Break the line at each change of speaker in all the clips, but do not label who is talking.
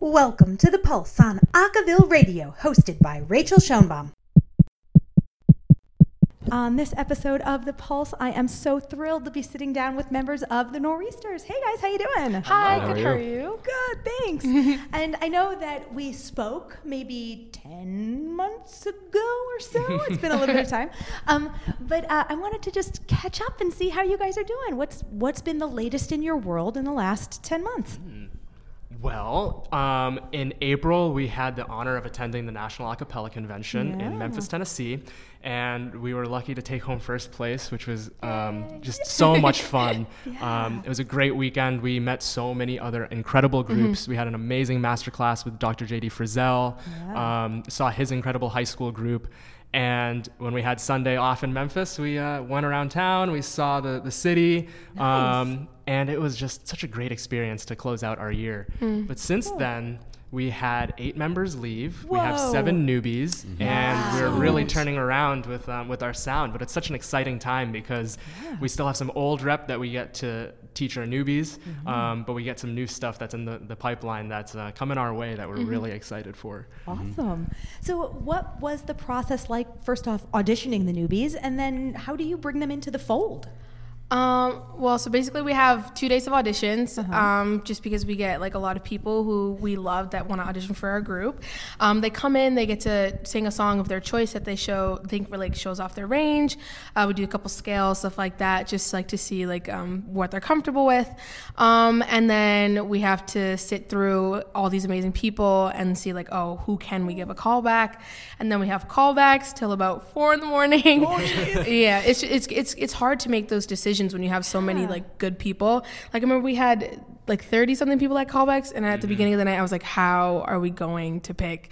Welcome to The Pulse on Acaville Radio, hosted by Rachael Schoenbaum. On this episode of The Pulse, I am so thrilled to be sitting down with members of the Nor'easters. Hey guys, how you doing?
Hi,
How
good.
are
How are
you?
you?
Good, thanks. and I know that we spoke maybe 10 months ago or so. It's been a little bit of time. Um, but uh, I wanted to just catch up and see how you guys are doing. What's What's been the latest in your world in the last 10 months?
Well, um, in April, we had the honor of attending the National Acapella Convention
Yeah.
in Memphis, Tennessee, and we were lucky to take home first place, which was um, just so much fun. um, it was a great weekend. We met so many other incredible groups. We had an amazing masterclass with Dr. J.D. Frizzell,
Yeah.
um, saw his incredible high school group. And when we had Sunday off in Memphis, we uh, went around town. We saw the, the city.
Nice.
Um, and it was just such a great experience to close out our year. But since then, we had eight members leave. We have seven newbies, and we're really turning around with um, with our sound. But it's such an exciting time because we still have some old rep that we get to teach our newbies, um, but we get some new stuff that's in the, the pipeline that's uh, coming our way that we're really excited for.
Awesome. So, what was the process like, first off, auditioning the newbies, and then how do you bring them into the fold?
Um, well, so basically we have two days of auditions,
Uh-huh.
um, just because we get like a lot of people who we love that want to audition for our group. Um, they come in, they get to sing a song of their choice that they show, think like shows off their range. Uh, we do a couple scales, stuff like that, just like to see like um, what they're comfortable with. Um, and then we have to sit through all these amazing people and see like, oh, who can we give a call back? And then we have callbacks till about four in the morning. yeah, it's it's it's it's hard to make those decisions when you have so many like good people. Like I remember we had like thirty something people at callbacks, and at the mm-hmm. beginning of the night I was like, how are we going to pick?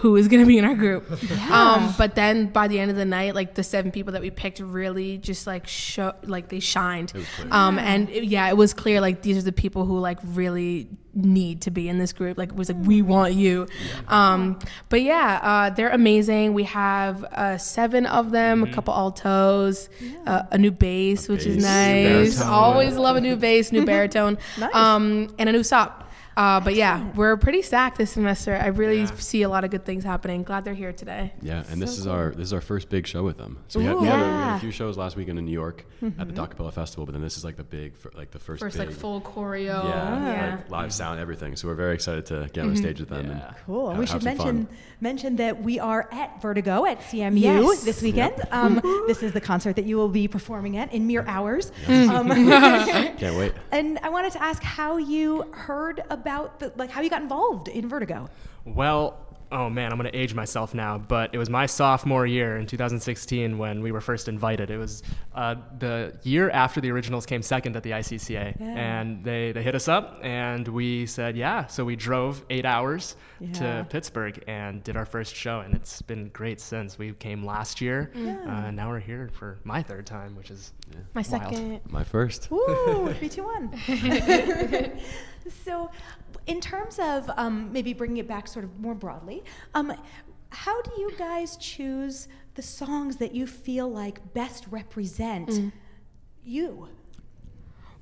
Who is going to be in our group? Um, but then by the end of the night, like the seven people that we picked really just like show, like they shined. Um, and it- yeah, it was clear like these are the people who like really need to be in this group. Like it was like we want you. Um, but yeah, uh, they're amazing. We have uh, seven of them, a couple altos, uh, a new bass, which is nice.
Baritone.
Always love a new bass, new baritone,
Nice.
um, and a new sop. Uh, but yeah, we're pretty stacked this semester. I really
Yeah.
see a lot of good things happening. Glad they're here today.
Yeah, and this
So
is our this is our first big show with them. So we had, we,
Ooh.
had a, we had
Yeah. Mm-hmm.
a few shows last weekend in New York at the Docapella Festival, but then this is like the big, fir- like the first,
First
big,
like full choreo.
yeah,
yeah.
like live sound, everything. So we're very excited to get on stage with them.
Yeah.
Cool.
have-
we should mention
fun.
mention that we are at Vertigo at CMU
Yes.
this weekend. Um, this is the concert that you will be performing at in mere hours. Um,
can't wait.
and I wanted to ask how you heard about the like how you got involved in Vertigo.
Well, oh man, I'm going to age myself now, but it was my sophomore year in 2016 when we were first invited. It was uh, the year after the originals came second at the ICCA.
Yeah.
And they, they hit us up, and we said, yeah. So we drove eight hours
Yeah.
to Pittsburgh and did our first show, and it's been great since. We came last year,
Yeah.
uh, and now we're here for my third time, which is
My
wild.
second.
My first.
Woo, three, two, one. so, in terms of um, maybe bringing it back sort of more broadly, um, how do you guys choose the songs that you feel like best represent you?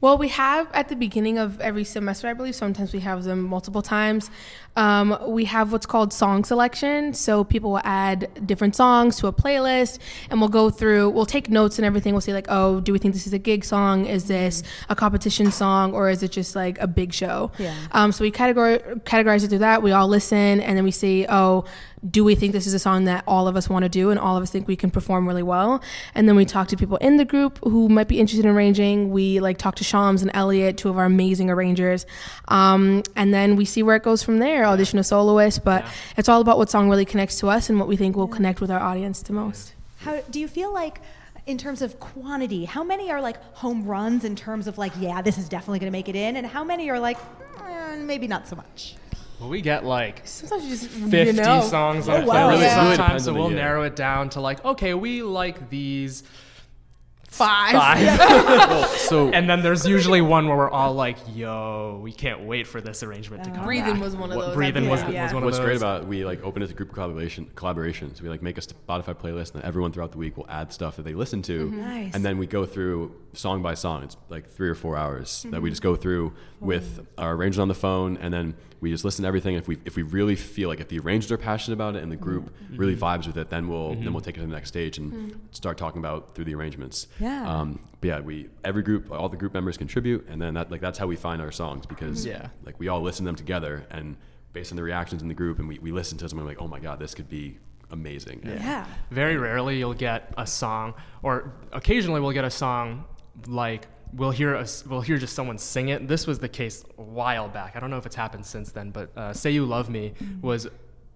Well, we have at the beginning of every semester, I believe, sometimes we have them multiple times. Um, we have what's called song selection. So people will add different songs to a playlist and we'll go through, we'll take notes and everything. We'll say, like, oh, do we think this is a gig song? Is this a competition song? Or is it just like a big show?
Yeah.
Um, so we categorize, categorize it through that. We all listen and then we see, oh, do we think this is a song that all of us want to do and all of us think we can perform really well? And then we talk to people in the group who might be interested in arranging. We like talk to Shams and Elliot, two of our amazing arrangers. Um, and then we see where it goes from there, audition a soloist. But
Yeah.
it's all about what song really connects to us and what we think will connect with our audience the most.
How do you feel like? In terms of quantity, how many are like home runs in terms of like, yeah, this is definitely going to make it in, and how many are like, eh, maybe not so much?
Well, we get like
Sometimes you just
50
you know.
songs
Oh,
on
wow.
playlist
Yeah.
Really
sometimes, so we'll narrow it down to like, okay, we like these
Five.
well, so
And then there's usually one where we're all like, "Yo, we can't wait for this arrangement to come."
Breathing
back."
was one of those,
Breathing was,
yeah.
was one of those.
What's great about it, we like open it to group collaboration collaborations. We like make a Spotify playlist, and then everyone throughout the week will add stuff that they listen to, mm-hmm.
Nice.
and then we go through song by song. It's like three or four hours that we mm-hmm. just go through with our arrangers on the phone, and then we just listen to everything. If we if we really feel like if the arrangers are passionate about it and the group mm-hmm. really vibes with it, then we'll then we'll take it to the next stage and start talking about through the arrangements.
Yeah.
Um, but yeah, we every group, all the group members contribute, and then that like that's how we find our songs because
Yeah.
like we all listen to them together and based on the reactions in the group and we, we listen to something like oh my god this could be amazing And
Yeah.
Very rarely you'll get a song, or occasionally we'll get a song like we'll hear us we'll hear just someone sing it. This was the case a while back. I don't know if it's happened since then, but uh, "Say You Love Me" was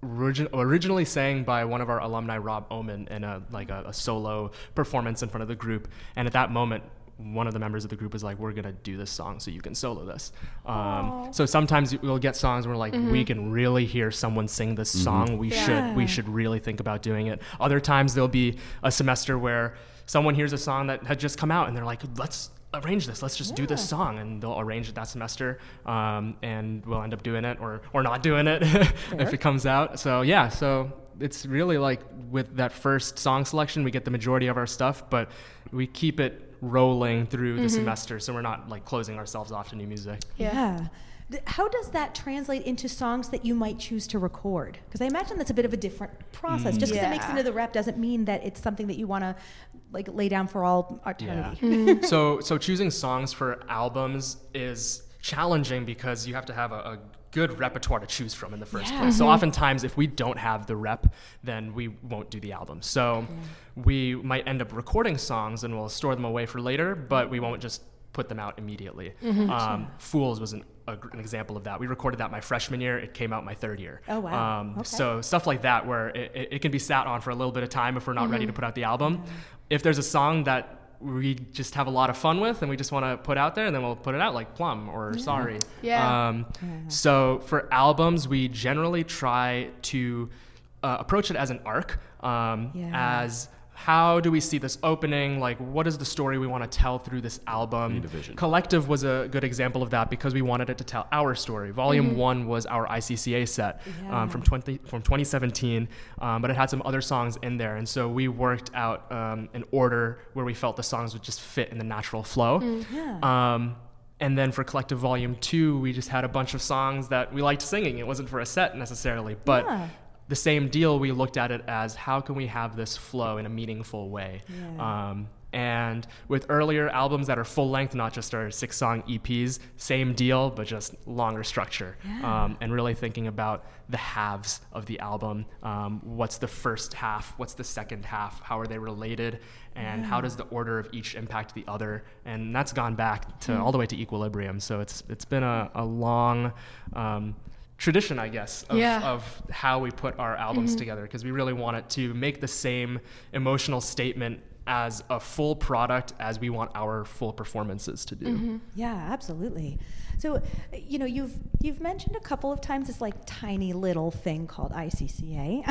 origin- originally sang by one of our alumni, Rob Omen, in a like a, a solo performance in front of the group. And at that moment. One of the members of the group was like, "We're gonna do this song, so you can solo this." Um, so sometimes we'll get songs where like we can really hear someone sing this song. We should we should really think about doing it. Other times there'll be a semester where someone hears a song that had just come out and they're like, let's arrange this. Let's just do this song, and they'll arrange it that semester, um, and we'll end up doing it or or not doing it if it comes out. So yeah, so it's really like with that first song selection, we get the majority of our stuff, but we keep it rolling through the semester, so we're not like closing ourselves off to new music.
Yeah. Th- How does that translate into songs that you might choose to record? Because I imagine that's a bit of a different process. Just because it makes it into the rep doesn't mean that it's something that you want to like lay down for all eternity.
Yeah. Hmm. so so choosing songs for albums is challenging because you have to have a, a good repertoire to choose from in the first
Yeah.
place. So mm-hmm. oftentimes if we don't have the rep, then we won't do the album. So we might end up recording songs and we'll store them away for later, but we won't just put them out immediately. Um, Fools was an, a, an example of that. We recorded that my freshman year. It came out my third year.
Oh, wow.
Um,
Okay.
So stuff like that where it, it, it can be sat on for a little bit of time if we're not ready to put out the album. If there's a song that we just have a lot of fun with and we just want to put out there, and then we'll put it out like Plum or Sorry.
Yeah.
Um, So for albums, we generally try to uh, approach it as an arc, um,
Yeah.
as how do we see this opening? Like, what is the story we want to tell through this album?
need a vision.
Collective was a good example of that because we wanted it to tell our story. Volume one was our ICCA set
Yeah.
um, from 20 from 2017, um, but it had some other songs in there, and so we worked out um, an order where we felt the songs would just fit in the natural flow.
Yeah.
Um, and then for Collective Volume 2, we just had a bunch of songs that we liked singing. It wasn't for a set necessarily, but
Yeah.
The same deal, we looked at it as how can we have this flow in a meaningful way?
Yeah.
Um, and with earlier albums that are full length, not just our six song EPs, same deal, but just longer structure. Um, and really thinking about the halves of the album. Um, what's the first half? What's the second half? How are they related? And how does the order of each impact the other? And that's gone back to all the way to equilibrium. So it's it's been a, a long um, tradition, I guess, of,
Yeah.
of how we put our albums mm-hmm. together because we really want it to make the same emotional statement as a full product as we want our full performances to do. Mm-hmm.
Yeah, absolutely. So, you know, you've you've mentioned a couple of times this like tiny little thing called ICCA.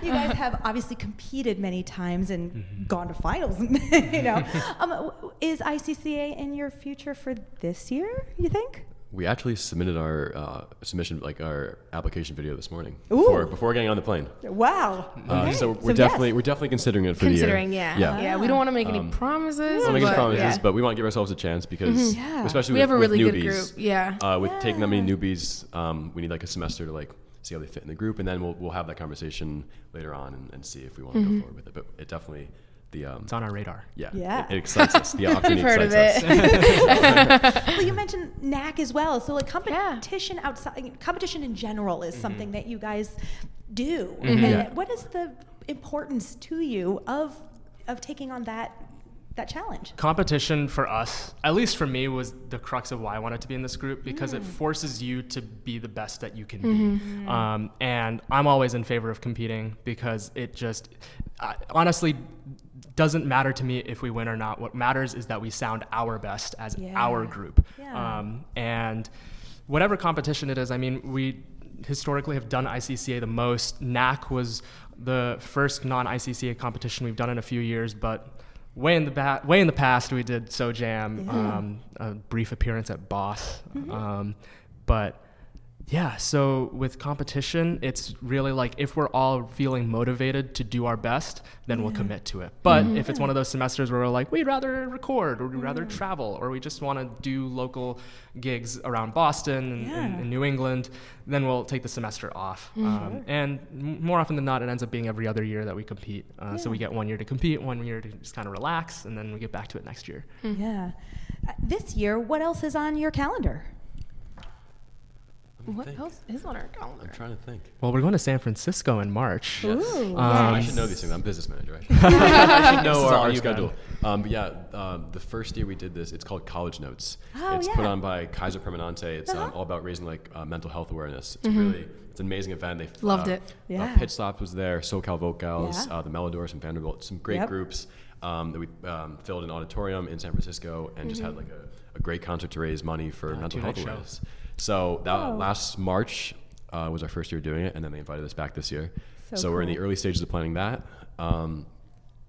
you guys have obviously competed many times and mm-hmm. gone to finals. you know, um, is ICCA in your future for this year? You think?
We actually submitted our uh, submission like our application video this morning
Ooh.
before, before getting on the plane
Wow.
uh,
Okay.
so we're
yes.
definitely we're definitely considering it for
Considering,
the year Considering,
yeah.
yeah
We don't want to make any
Um,
promises.
We're making
but,
promises,
yeah.
but we want to give ourselves a chance because,
Yeah.
especially
we
with,
have a
with
really good
newbies,
group. Yeah.
Uh, with taking that many newbies, um, we need like a semester to like see how they fit in the group, and then we'll we'll have that conversation later on and, and see if we want to
Mm-hmm.
go forward with it. But it definitely the um,
It's on our radar.
yeah
Yeah.
It, it excites us. The opportunity
heard of
excites us.
well, you mentioned NAC as well. So, like competition outside, competition in general is something that you guys do. And
Yeah.
what is the importance to you of of taking on that that challenge?
Competition for us, at least for me, was the crux of why I wanted to be in this group because it forces you to be the best that you can be. Um, and I'm always in favor of competing because it just, I, honestly, doesn't matter to me if we win or not. What matters is that we sound our best as
Yeah.
our group.
Yeah.
Um, and whatever competition it is, I mean, we historically have done ICCA the most. NAC was the first non ICCA competition we've done in a few years, but way in the ba- way in the past, we did So Jam, um, a brief appearance at Boss, um, but yeah. So with competition, it's really like if we're all feeling motivated to do our best, then we'll commit to it. But if it's one of those semesters where we're like, we'd rather record, or we'd rather travel, or we just want to do local gigs around Boston and,
Yeah.
and, and New England, then we'll take the semester off. Um, and more often than not, it ends up being every other year that we compete. Uh, So we get one year to compete, one year to just kind of relax, and then we get back to it next year.
Yeah. Uh, this year, what else is on your calendar?
What
think.
else is on our calendar?
I'm
calendar?
trying to think.
Well, we're going to San Francisco in March.
Ooh,
Um,
I should know these things. I'm business manager. I should, I should know our,
all
our schedule. Um, but yeah, um, the first year we did this, it's called College Notes.
Oh,
it's
yeah.
put on by Kaiser Permanente. It's um,
Uh-huh.
all about raising like uh, mental health awareness. It's really, it's an amazing event. They
Loved
uh,
it.
Yeah.
Uh, Pitch Stop was there. SoCal Vocals,
Yeah.
uh, the Melodores and Vanderbilt. Some great
Yep.
groups um, that we um, filled an auditorium in San Francisco and just had like a, a great concert to raise money for mental
two-night
health
show.
Awareness. So that
Oh.
last March uh, was our first year doing it, and then they invited us back this year.
So
So, we're in the early stages of planning that. Um,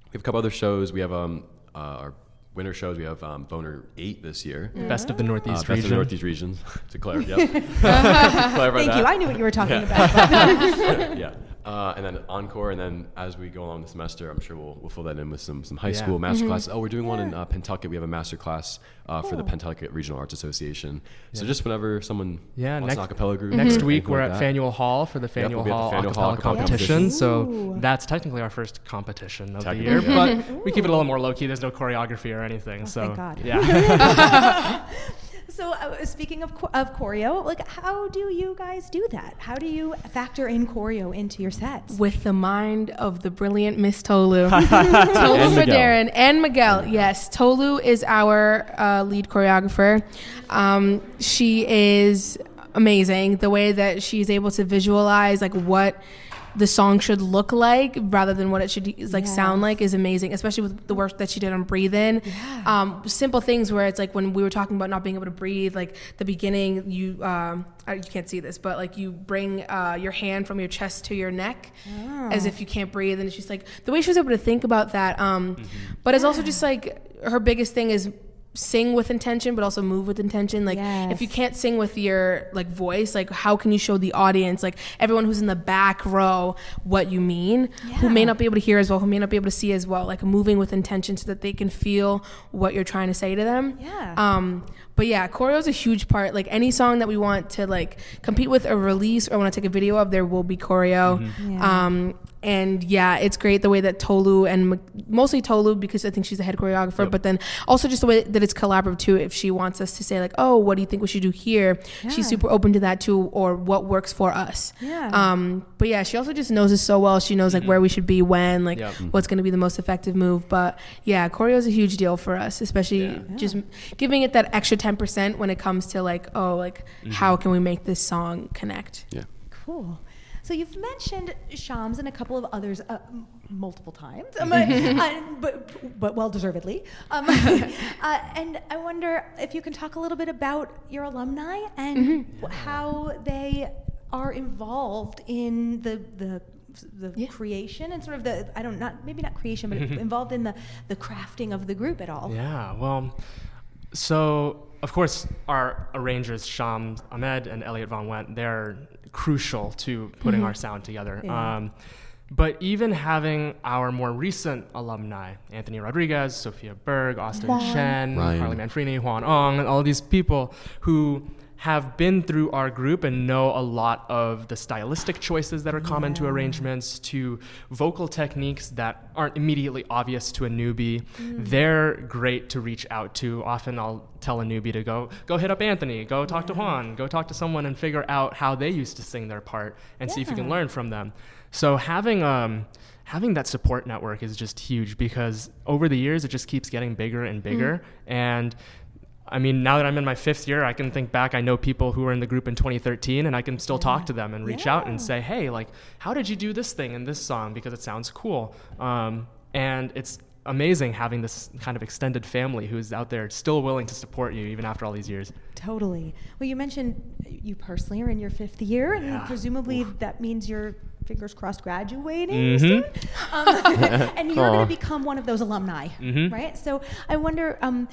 we have a couple other shows. We have um, uh, our winter shows. We have um, Boner 8 this year.
Best of the
Uh,
Northeast
best of
region.
the Northeast regions. to clarify, yep. clarify
Thank
that.
you. I knew what you were talking
Yeah.
about.
yeah. Uh, and then encore, and then as we go along the semester, I'm sure we'll, we'll fill that in with some some high
Yeah.
school master classes. Oh, we're doing one in
Yeah.
uh, Pentucket. We have a master class uh, for the
Cool.
Pentucket Regional Arts Association. So just whenever someone
Yeah,
wants
next-
an acapella group,
Next
or
week we're
like
at
that.
Faneuil Hall for the
Yep,
Faneuil
we'll be the
Hall
Faneuil
acapella
Hall acapella
competition.
competition.
So that's technically our first competition of the year,
yeah.
but we keep it a little more low key. There's no choreography or anything. so
thank God.
yeah.
so, uh, speaking of of choreo, like, how do you guys do that? How do you factor in choreo into your sets?
With the mind of the brilliant Miss Tolu. Tolu
And Miguel.
Darren and Miguel. Yes, Tolu is our uh, lead choreographer. Um, she is amazing. The way that she's able to visualize like what the song should look like rather than what it should like sound like is amazing especially with the work that she did on breathe in. Um, simple things where it's like when we were talking about not being able to breathe like the beginning you um, you can't see this but like you bring uh, your hand from your chest to your neck as if you can't breathe and it's just like the way she was able to think about that um, but it's also just like her biggest thing is sing with intention but also move with intention. Like if you can't sing with your like voice like how can you show the audience like everyone who's in the back row what you mean? Who may not be able to hear as well who may not be able to see as well like moving with intention so that they can feel what you're trying to say to them.
Yeah.
um but yeah choreo is a huge part. Like any song that we want to like compete with or release or want to take a video of there will be choreo.
Yeah.
um and yeah it's great the way that tolu and mostly tolu because i think she's the head choreographer
Yep.
but then also just the way that it's collaborative too if she wants us to say like oh what do you think we should do here
Yeah.
she's super open to that too or what works for us
Yeah.
um but yeah she also just knows us so well she knows like where mm-hmm. we should be when like
Yep. Mm-hmm.
what's going to be the most effective move but yeah choreo is a huge deal for us especially
Yeah.
just giving it that extra 10% when it comes to like oh like mm-hmm. how can we make this song connect
Yeah.
Cool. So you've mentioned Shams and a couple of others uh, m- multiple times, um, uh, but, but well deservedly. Um, uh, and I wonder if you can talk a little bit about your alumni and wh- how they are involved in the the the
Yeah.
creation and sort of the I don't not maybe not creation but involved in the the crafting of the group at all.
Yeah, well, so of course our arrangers Shams Ahmed and Elliot Von Wendt, they're crucial to putting our sound together.
Yeah.
Um, but even having our more recent alumni, Anthony Rodriguez, Sophia Berg, Austin Chen,
Ryan.
Carly Manfrini, Juan Ong, and all these people who have been through our group and know a lot of the stylistic choices that are common to arrangements, to vocal techniques that aren't immediately obvious to a newbie. They're great to reach out to. Often I'll tell a newbie to go go hit up Anthony, go talk to Juan, go talk to someone and figure out how they used to sing their part and see if you can learn from them. So having um having that support network is just huge because over the years it just keeps getting bigger and bigger. And I mean, now that I'm in my fifth year, I can think back. I know people who were in the group in 2013, and I can still talk to them and reach out and say, "Hey, like, how did you do this thing in this song? Because it sounds cool." Um, and it's amazing having this kind of extended family who's out there still willing to support you even after all these years.
Totally. Well, you mentioned you personally are in your fifth year, and
Yeah.
presumably that means you're fingers crossed, graduating
Mhm.
soon, um, and you're going to become one of those alumni,
Mhm.
right? So I wonder um,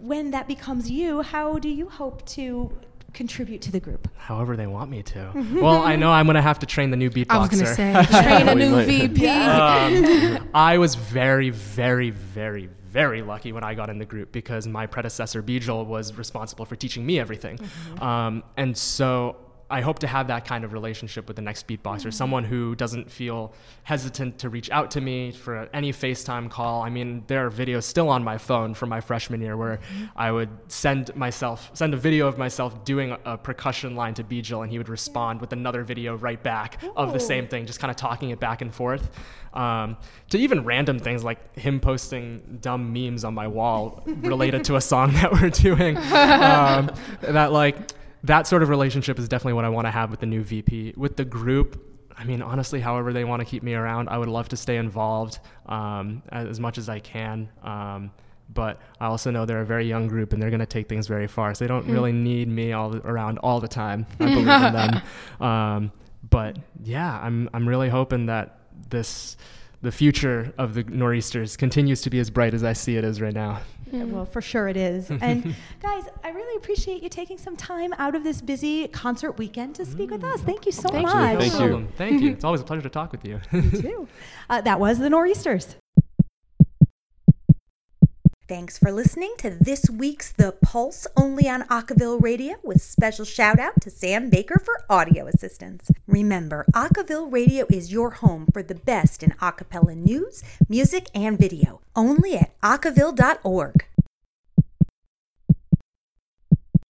when that becomes you, how do you hope to contribute to the group?
However they want me to. well, I know I'm gonna have to train the new beatboxer.
I was gonna say train a new. VP.
um, I was very, very, very, very lucky when I got in the group because my predecessor Bijal was responsible for teaching me everything, um, and so I hope to have that kind of relationship with the next beatboxer, someone who doesn't feel hesitant to reach out to me for any FaceTime call. I mean, there are videos still on my phone from my freshman year where I would send myself send a video of myself doing a, a percussion line to Bijal, and he would respond with another video right back of the same thing, just kind of talking it back and forth. Um, to even random things like him posting dumb memes on my wall related to a song that we're doing. Um, that like that sort of relationship is definitely what I want to have with the new VP. With the group, I mean, honestly, however they want to keep me around, I would love to stay involved um, as, much as I can. Um, but I also know they're a very young group and they're going to take things very far. So they don't really need me all around all the time. I believe in them. Um, but yeah, I'm I'm really hoping that this the future of the Nor'easters continues to be as bright as I see it is right now.
Well, for sure it is. And guys, I really appreciate you taking some time out of this busy concert weekend to speak with us. Thank you so
Thank you.
much.
Thank you.
Thank you. It's always a pleasure to talk with you.
too. Uh, that was the Nor'easters. Thanks for listening to this week's The Pulse only on Acaville Radio with special shout out to Sam Baker for audio assistance. Remember, Acaville Radio is your home for the best in acapella news, music, and video. Only at acaville.org.